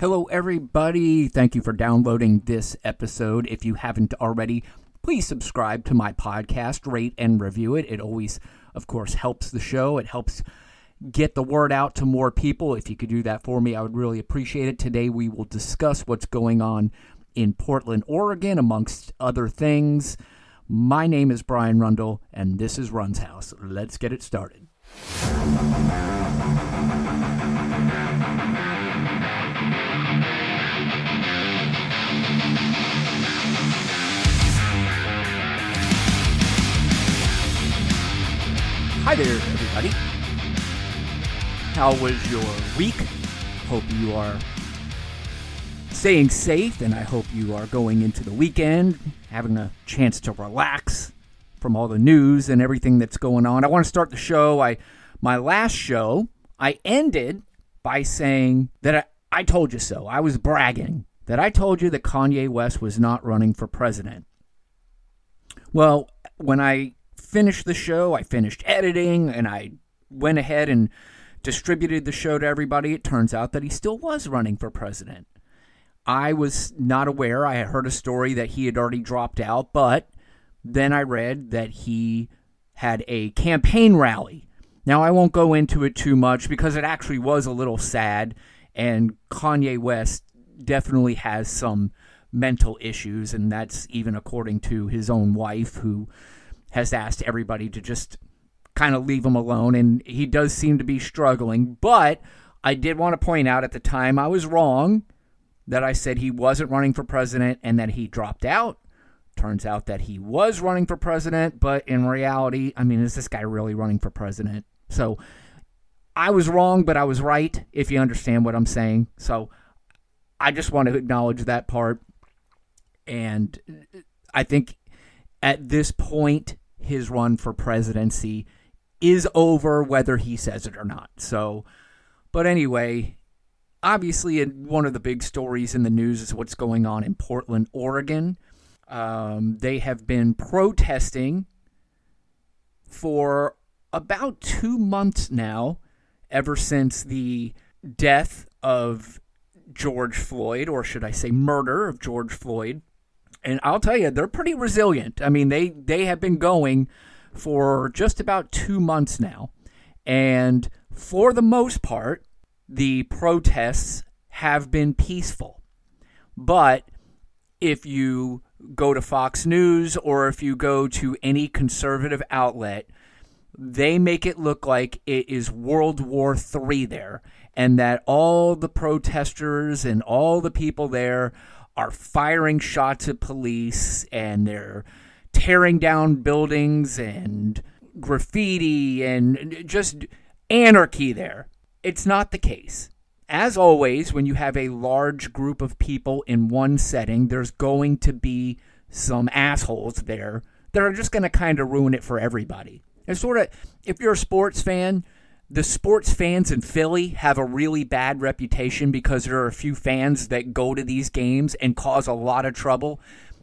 Hello, everybody. Thank you for downloading this episode. If you haven't already, please subscribe to my podcast, rate and review it. It always, of course, helps the show. It helps get the word out to more people. If you could do that for me, I would really appreciate it. Today, we will discuss what's going on in Portland, Oregon, amongst other things. My name is Brian Rundle, and this is Run's House. Let's get it started. Hi there, everybody. How was your week? Hope you are staying safe, and I hope you are going into the weekend having a chance to relax from all the news and everything that's going on. I want to start the show. I my last show, I ended by saying that I, I told you so. I was bragging that I told you that Kanye West was not running for president. Well, when I finished the show, I finished editing, and I went ahead and distributed the show to everybody. It turns out that he still was running for president. I was not aware. I had heard a story that he had already dropped out, but then I read that he had a campaign rally. Now, I won't go into it too much because it actually was a little sad, and Kanye West definitely has some mental issues, and that's even according to his own wife, who has asked everybody to just kind of leave him alone, and he does seem to be struggling. But I did want to point out at the time I was wrong that I said he wasn't running for president and that he dropped out. Turns out that he was running for president, but in reality, I mean, is this guy really running for president? So I was wrong, but I was right, if you understand what I'm saying. So I just want to acknowledge that part. And uh, I think at this point, his run for presidency is over, whether he says it or not. So, but anyway, obviously, one of the big stories in the news is what's going on in Portland, Oregon. Um, they have been protesting for about two months now, ever since the death of George Floyd, or should I say, murder of George Floyd. And I'll tell you, they're pretty resilient. I mean, they, they have been going for just about two months now. And for the most part, the protests have been peaceful. But if you go to Fox News or if you go to any conservative outlet, they make it look like it is World War III there and that all the protesters and all the people there are firing shots at police and they're tearing down buildings and graffiti and just anarchy there. It's not the case. As always, when you have a large group of people in one setting, there's going to be some assholes there that are just going to kind of ruin it for everybody. It's sort of, if you're a sports fan, the sports fans in Philly have a really bad reputation because there are a few fans that go to these games and cause a lot of trouble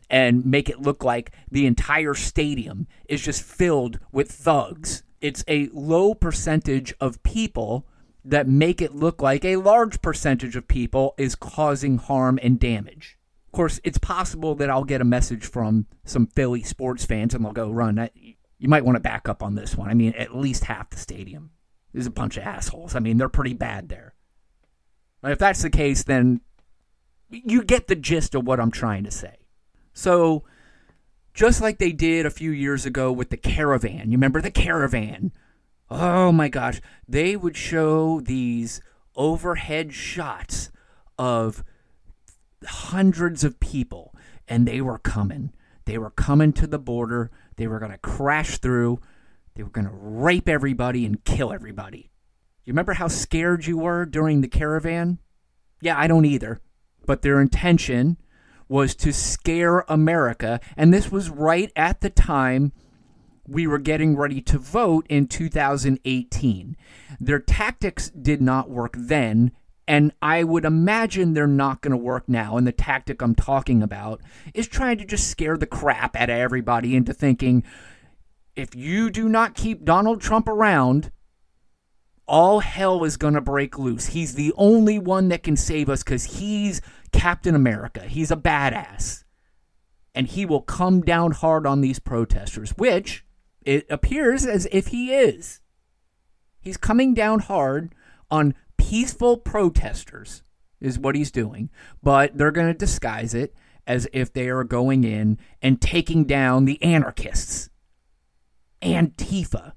and make it look like the entire stadium is just filled with thugs. It's a low percentage of people that make it look like a large percentage of people is causing harm and damage. Of course, it's possible that I'll get a message from some Philly sports fans and they'll go, Run, you might want to back up on this one. I mean, at least half the stadium is a bunch of assholes. I mean, they're pretty bad there. And if that's the case, then you get the gist of what I'm trying to say. So, just like they did a few years ago with the caravan, you remember the caravan? Oh my gosh, they would show these overhead shots of hundreds of people, and they were coming. They were coming to the border. They were going to crash through. They were going to rape everybody and kill everybody. You remember how scared you were during the caravan? Yeah, I don't either. But their intention was to scare America, and this was right at the time we were getting ready to vote in 2018. Their tactics did not work then, and I would imagine they're not going to work now. And the tactic I'm talking about is trying to just scare the crap out of everybody into thinking if you do not keep Donald Trump around, all hell is going to break loose. He's the only one that can save us because he's Captain America. He's a badass. And he will come down hard on these protesters, which it appears as if he is. He's coming down hard on peaceful protesters, is what he's doing. But they're going to disguise it as if they are going in and taking down the anarchists. Antifa.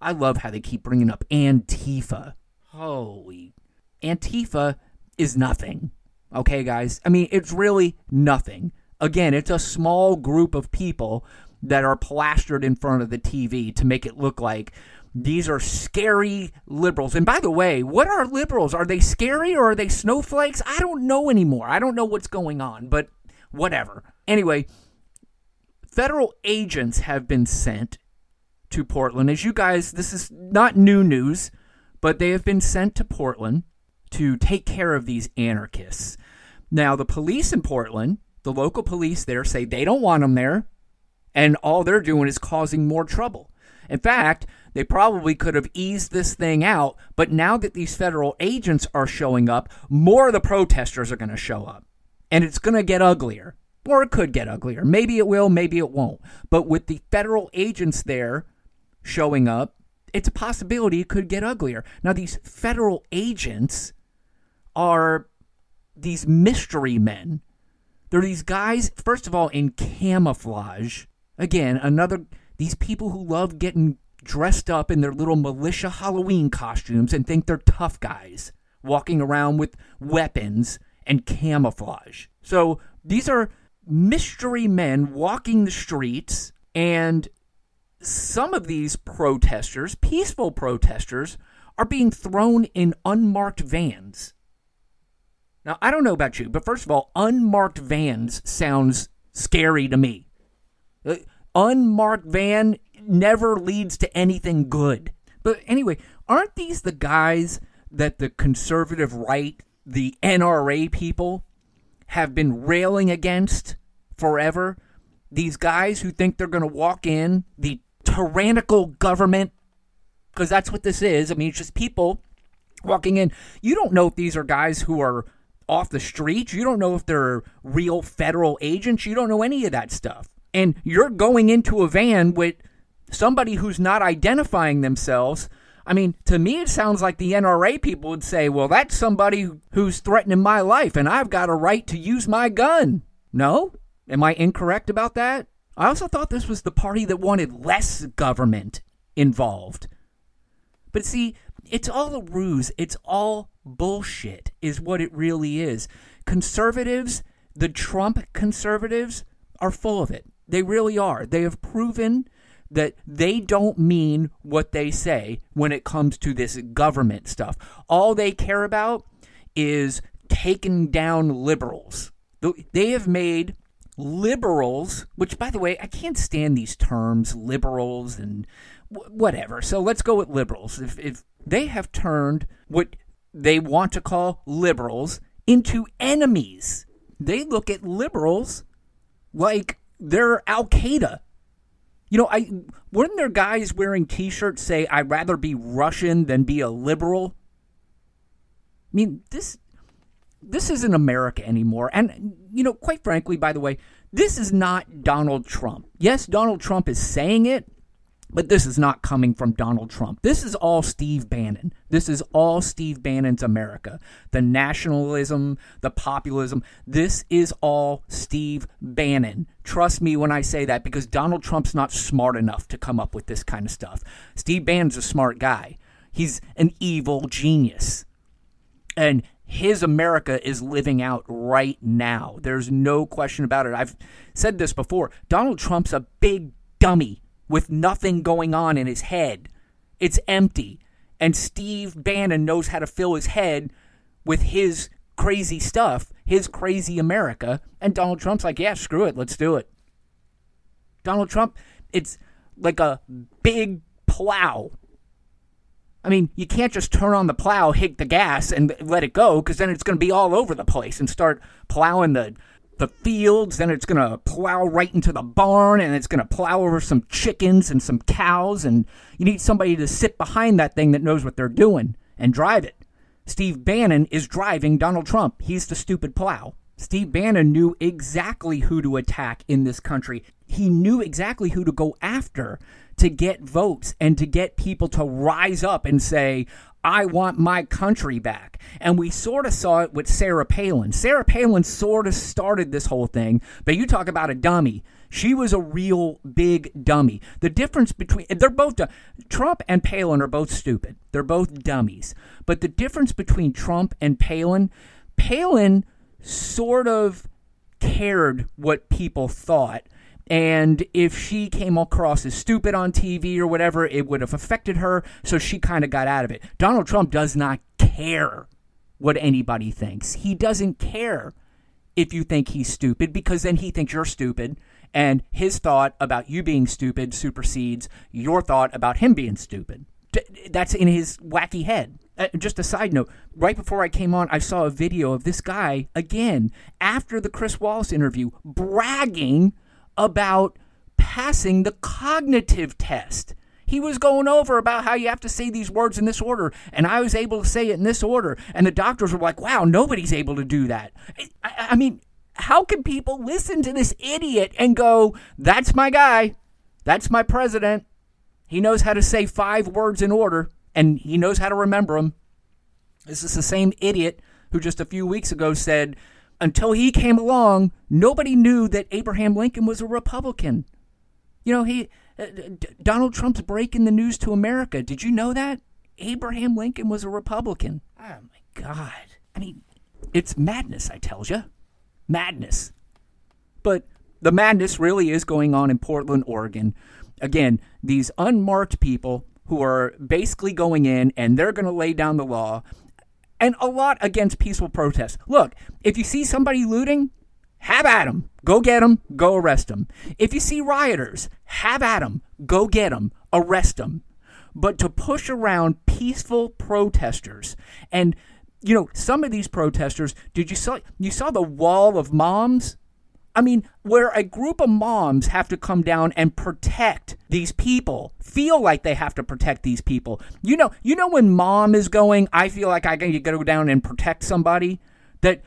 I love how they keep bringing up Antifa. Holy. Antifa is nothing. Okay, guys? I mean, it's really nothing. Again, it's a small group of people that are plastered in front of the TV to make it look like these are scary liberals. And by the way, what are liberals? Are they scary or are they snowflakes? I don't know anymore. I don't know what's going on, but whatever. Anyway, federal agents have been sent to Portland. As you guys, this is not new news, but they have been sent to Portland to take care of these anarchists. Now, the police in Portland, the local police there, say they don't want them there, and all they're doing is causing more trouble. In fact, they probably could have eased this thing out, but now that these federal agents are showing up, more of the protesters are going to show up. And it's going to get uglier. Or it could get uglier. Maybe it will, maybe it won't. But with the federal agents there showing up, it's a possibility it could get uglier. Now, these federal agents are these mystery men. They're these guys, first of all, in camouflage. Again, another, these people who love getting dressed up in their little militia Halloween costumes and think they're tough guys, walking around with weapons and camouflage. So these are mystery men walking the streets and some of these protesters, peaceful protesters, are being thrown in unmarked vans. Now, I don't know about you, but first of all, unmarked vans sounds scary to me. Uh, unmarked van never leads to anything good. But anyway, aren't these the guys that the conservative right, the NRA people, have been railing against forever? These guys who think they're going to walk in, the tyrannical government, because that's what this is. I mean, it's just people walking in. You don't know if these are guys who are off the streets. You don't know if they're real federal agents. You don't know any of that stuff. And you're going into a van with somebody who's not identifying themselves. I mean, to me, it sounds like the NRA people would say, well, that's somebody who's threatening my life, and I've got a right to use my gun. No? Am I incorrect about that? I also thought this was the party that wanted less government involved. But see, it's all a ruse. It's all bullshit, is what it really is. Conservatives, the Trump conservatives, are full of it. They really are. They have proven that they don't mean what they say when it comes to this government stuff. All they care about is taking down liberals. They have made liberals, which, by the way, I can't stand these terms, liberals and whatever. So let's go with liberals. If, if they have turned what they want to call liberals into enemies, they look at liberals like they're Al Qaeda. You know, I weren't there guys wearing T-shirts say I'd rather be Russian than be a liberal. I mean, this this isn't America anymore. And, you know, quite frankly, by the way, this is not Donald Trump. Yes, Donald Trump is saying it, but this is not coming from Donald Trump. This is all Steve Bannon. This is all Steve Bannon's America. The nationalism, the populism, this is all Steve Bannon. Trust me when I say that because Donald Trump's not smart enough to come up with this kind of stuff. Steve Bannon's a smart guy. He's an evil genius. And his America is living out right now. There's no question about it. I've said this before. Donald Trump's a big dummy with nothing going on in his head. It's empty. And Steve Bannon knows how to fill his head with his crazy stuff, his crazy America. And Donald Trump's like, yeah, screw it, let's do it. Donald Trump, it's like a big plow I mean, you can't just turn on the plow, hit the gas, and let it go, because then it's going to be all over the place and start plowing the the fields, then it's going to plow right into the barn, and it's going to plow over some chickens and some cows. And you need somebody to sit behind that thing that knows what they're doing and drive it. Steve Bannon is driving Donald Trump. He's the stupid plow. Steve Bannon knew exactly who to attack in this country. He knew exactly who to go after to get votes and to get people to rise up and say, I want my country back. And we sort of saw it with Sarah Palin. Sarah Palin sort of started this whole thing, but you talk about a dummy. She was a real big dummy. The difference between they're both Trump and Palin are both stupid. They're both dummies. But the difference between Trump and Palin, Palin sort of cared what people thought and if she came across as stupid on TV or whatever, it would have affected her. So she kind of got out of it. Donald Trump does not care what anybody thinks. He doesn't care if you think he's stupid because then he thinks you're stupid. And his thought about you being stupid supersedes your thought about him being stupid. That's in his wacky head. Uh, just a side note, right before I came on, I saw a video of this guy again after the Chris Wallace interview bragging about passing the cognitive test. He was going over about how you have to say these words in this order, and I was able to say it in this order. And the doctors were like, wow, nobody's able to do that. I, I mean, how can people listen to this idiot and go, that's my guy, that's my president? He knows how to say five words in order, and he knows how to remember them. This is the same idiot who just a few weeks ago said, until he came along, nobody knew that Abraham Lincoln was a Republican. You know, he uh, Donald Trump's breaking the news to America. Did you know that? Abraham Lincoln was a Republican. Oh my God. I mean, it's madness, I tells you. Madness. But the madness really is going on in Portland, Oregon. Again, these unmarked people who are basically going in and they're going to lay down the law and a lot against peaceful protests. Look, if you see somebody looting, have at them. Go get them. Go arrest them. If you see rioters, have at them. Go get them. Arrest them. But to push around peaceful protesters and you know some of these protesters did you saw you saw the wall of moms I mean, where a group of moms have to come down and protect these people, feel like they have to protect these people. You know, you know when mom is going, I feel like I can go down and protect somebody, that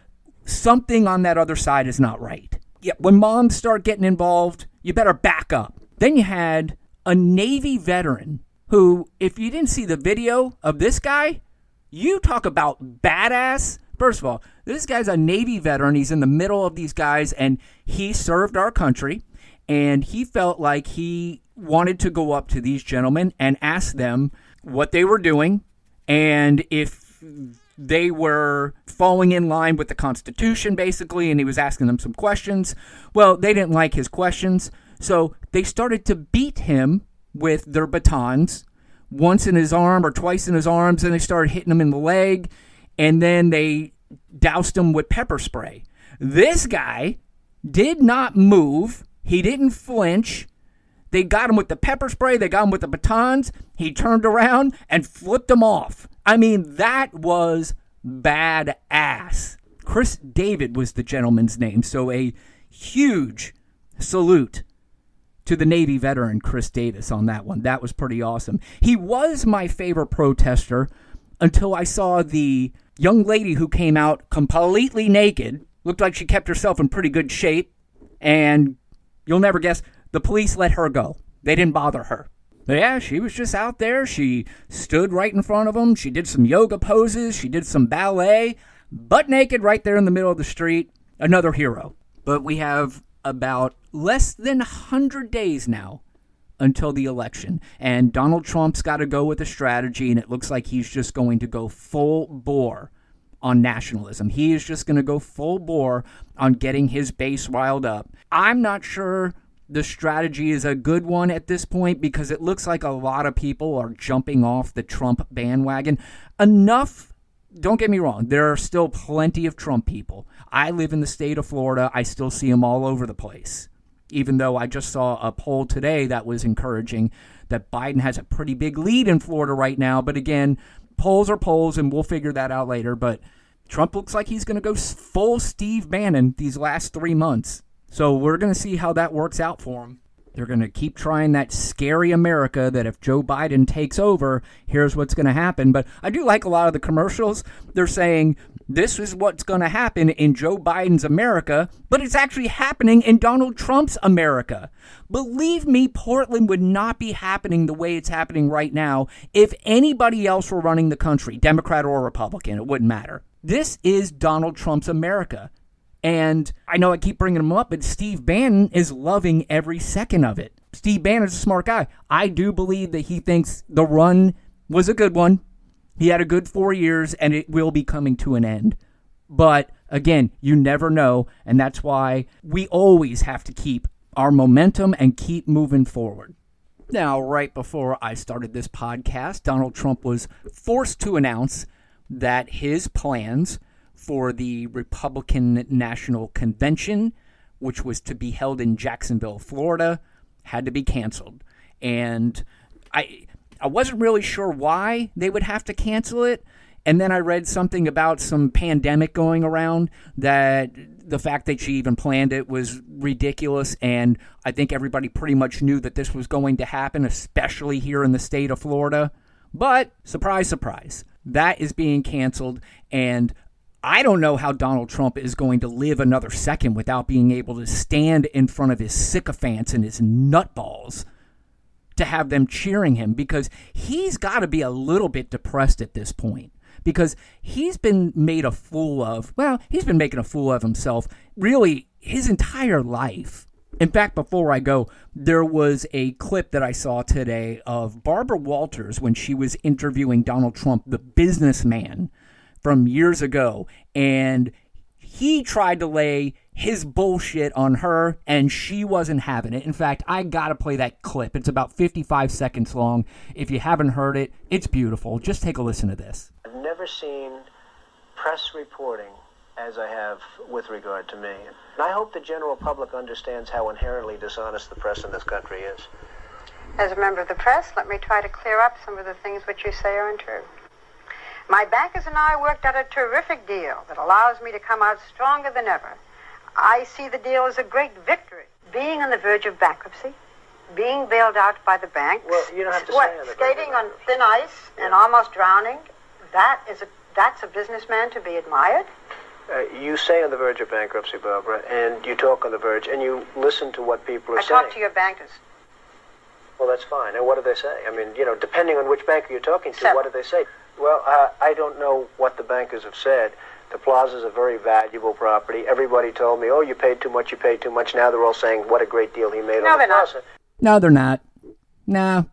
something on that other side is not right. Yeah, when moms start getting involved, you better back up. Then you had a Navy veteran who, if you didn't see the video of this guy, you talk about badass First of all, this guy's a Navy veteran. He's in the middle of these guys, and he served our country. And he felt like he wanted to go up to these gentlemen and ask them what they were doing and if they were falling in line with the Constitution, basically. And he was asking them some questions. Well, they didn't like his questions. So they started to beat him with their batons, once in his arm or twice in his arms, and they started hitting him in the leg and then they doused him with pepper spray. This guy did not move. He didn't flinch. They got him with the pepper spray. They got him with the batons. He turned around and flipped them off. I mean, that was badass. Chris David was the gentleman's name. So a huge salute to the Navy veteran Chris David on that one. That was pretty awesome. He was my favorite protester until I saw the young lady who came out completely naked, looked like she kept herself in pretty good shape, and you'll never guess, the police let her go. They didn't bother her. Yeah, she was just out there. She stood right in front of them. She did some yoga poses. She did some ballet, butt naked right there in the middle of the street. Another hero. But we have about less than 100 days now until the election. And Donald Trump's got to go with a strategy, and it looks like he's just going to go full bore on nationalism. He is just going to go full bore on getting his base riled up. I'm not sure the strategy is a good one at this point because it looks like a lot of people are jumping off the Trump bandwagon. Enough, don't get me wrong, there are still plenty of Trump people. I live in the state of Florida, I still see them all over the place even though I just saw a poll today that was encouraging that Biden has a pretty big lead in Florida right now. But again, polls are polls, and we'll figure that out later. But Trump looks like he's going to go full Steve Bannon these last three months. So we're going to see how that works out for him. They're going to keep trying that scary America that if Joe Biden takes over, here's what's going to happen. But I do like a lot of the commercials. They're saying this is what's going to happen in Joe Biden's America, but it's actually happening in Donald Trump's America. Believe me, Portland would not be happening the way it's happening right now if anybody else were running the country, Democrat or Republican. It wouldn't matter. This is Donald Trump's America. And I know I keep bringing him up, but Steve Bannon is loving every second of it. Steve Bannon's a smart guy. I do believe that he thinks the run was a good one. He had a good four years, and it will be coming to an end. But again, you never know, and that's why we always have to keep our momentum and keep moving forward. Now, right before I started this podcast, Donald Trump was forced to announce that his plans for the Republican National Convention, which was to be held in Jacksonville, Florida, had to be canceled. And I I wasn't really sure why they would have to cancel it. And then I read something about some pandemic going around that the fact that she even planned it was ridiculous. And I think everybody pretty much knew that this was going to happen, especially here in the state of Florida. But surprise, surprise, that is being canceled. And I don't know how Donald Trump is going to live another second without being able to stand in front of his sycophants and his nutballs to have them cheering him because he's got to be a little bit depressed at this point because he's been made a fool of. Well, he's been making a fool of himself really his entire life. In fact, before I go, there was a clip that I saw today of Barbara Walters when she was interviewing Donald Trump, the businessman from years ago, and he tried to lay his bullshit on her, and she wasn't having it. In fact, I gotta play that clip. It's about 55 seconds long. If you haven't heard it, it's beautiful. Just take a listen to this. I've never seen press reporting as I have with regard to me. And I hope the general public understands how inherently dishonest the press in this country is. As a member of the press, let me try to clear up some of the things which you say are untrue. My bankers and I worked out a terrific deal that allows me to come out stronger than ever. I see the deal as a great victory. Being on the verge of bankruptcy, being bailed out by the banks, Well, you don't have to what, say on the verge of skating on thin ice and almost drowning, that is a that's a businessman to be admired. Uh, you say on the verge of bankruptcy, Barbara, and you talk on the verge, and you listen to what people are I saying. I talk to your bankers. Well, that's fine. And what do they say? I mean, you know, depending on which banker you're talking to, Seven. what do they say? Well, uh, I don't know what the bankers have said. The plaza's a very valuable property. Everybody told me, oh, you paid too much, you paid too much. Now they're all saying, what a great deal he made No, on the they're not. plaza. No, they're not. Nah,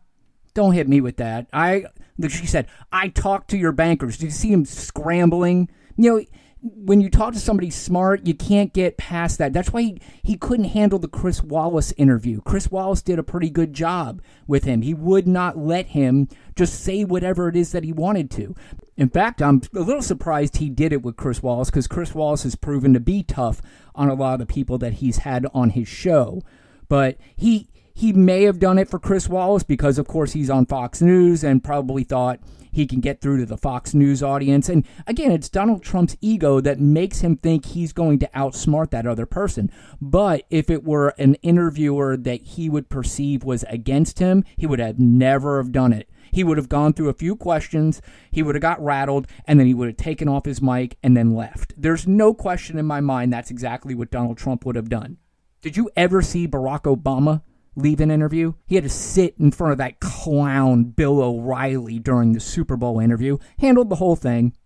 don't hit me with that. I, she said, I talked to your bankers. Did you see him scrambling? You know, when you talk to somebody smart, you can't get past that. That's why he, he couldn't handle the Chris Wallace interview. Chris Wallace did a pretty good job with him. He would not let him just say whatever it is that he wanted to. In fact, I'm a little surprised he did it with Chris Wallace because Chris Wallace has proven to be tough on a lot of the people that he's had on his show. But he he may have done it for Chris Wallace because, of course, he's on Fox News and probably thought he can get through to the Fox News audience. And again, it's Donald Trump's ego that makes him think he's going to outsmart that other person. But if it were an interviewer that he would perceive was against him, he would have never have done it. He would have gone through a few questions, he would have got rattled, and then he would have taken off his mic and then left. There's no question in my mind that's exactly what Donald Trump would have done. Did you ever see Barack Obama leave an interview? He had to sit in front of that clown Bill O'Reilly during the Super Bowl interview, handled the whole thing.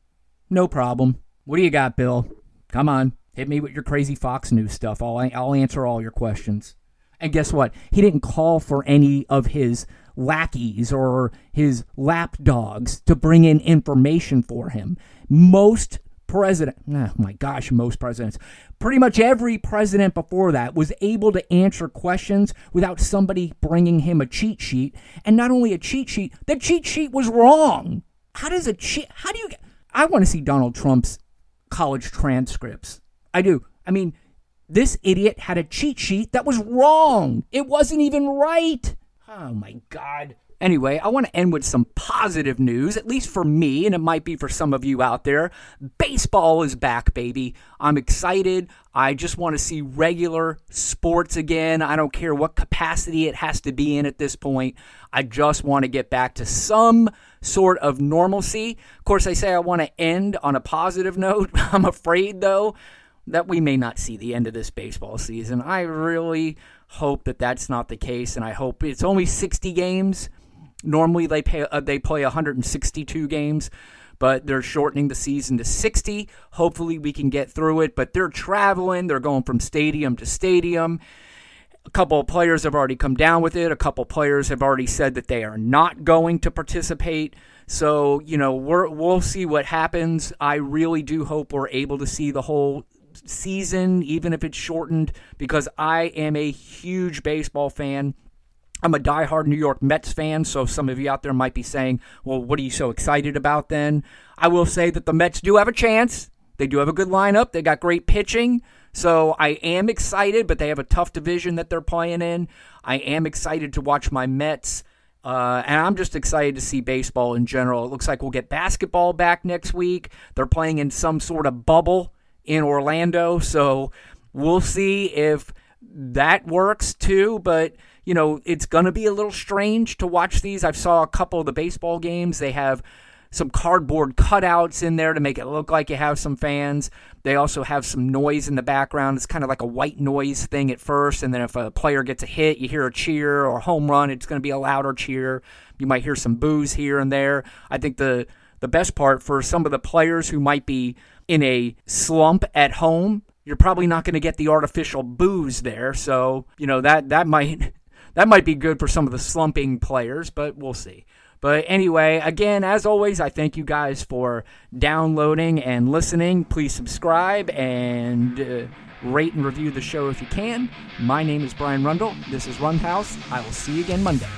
No problem. What do you got, Bill? Come on, hit me with your crazy Fox News stuff. I'll, I'll answer all your questions. And guess what? He didn't call for any of his lackeys or his lapdogs to bring in information for him. Most president, oh my gosh, most presidents, pretty much every president before that was able to answer questions without somebody bringing him a cheat sheet. And not only a cheat sheet, the cheat sheet was wrong. How does a cheat, how do you, I want to see Donald Trump's college transcripts. I do. I mean, this idiot had a cheat sheet that was wrong. It wasn't even right. Oh my God. Anyway, I want to end with some positive news, at least for me, and it might be for some of you out there. Baseball is back, baby. I'm excited. I just want to see regular sports again. I don't care what capacity it has to be in at this point. I just want to get back to some sort of normalcy. Of course, I say I want to end on a positive note. I'm afraid, though, that we may not see the end of this baseball season. I really hope that that's not the case, and I hope it's only 60 games. Normally they pay uh, they play 162 games, but they're shortening the season to 60. Hopefully we can get through it, but they're traveling, they're going from stadium to stadium. A couple of players have already come down with it. A couple of players have already said that they are not going to participate. So, you know, we're, we'll see what happens. I really do hope we're able to see the whole season, even if it's shortened, because I am a huge baseball fan. I'm a diehard New York Mets fan, so some of you out there might be saying, well, what are you so excited about then? I will say that the Mets do have a chance. They do have a good lineup. They got great pitching. So I am excited, but they have a tough division that they're playing in. I am excited to watch my Mets. Uh, and I'm just excited to see baseball in general. It looks like we'll get basketball back next week. They're playing in some sort of bubble in Orlando. So we'll see if that works too. But you know, it's going to be a little strange to watch these. I've saw a couple of the baseball games. They have some cardboard cutouts in there to make it look like you have some fans. They also have some noise in the background. It's kind of like a white noise thing at first, and then if a player gets a hit, you hear a cheer or a home run, it's going to be a louder cheer. You might hear some boos here and there. I think the the best part for some of the players who might be in a slump at home, you're probably not going to get the artificial boos there. So, you know, that that might that might be good for some of the slumping players, but we'll see. But anyway, again, as always, I thank you guys for downloading and listening. Please subscribe and uh, rate and review the show if you can. My name is Brian Rundle. This is Run's House. I will see you again Monday.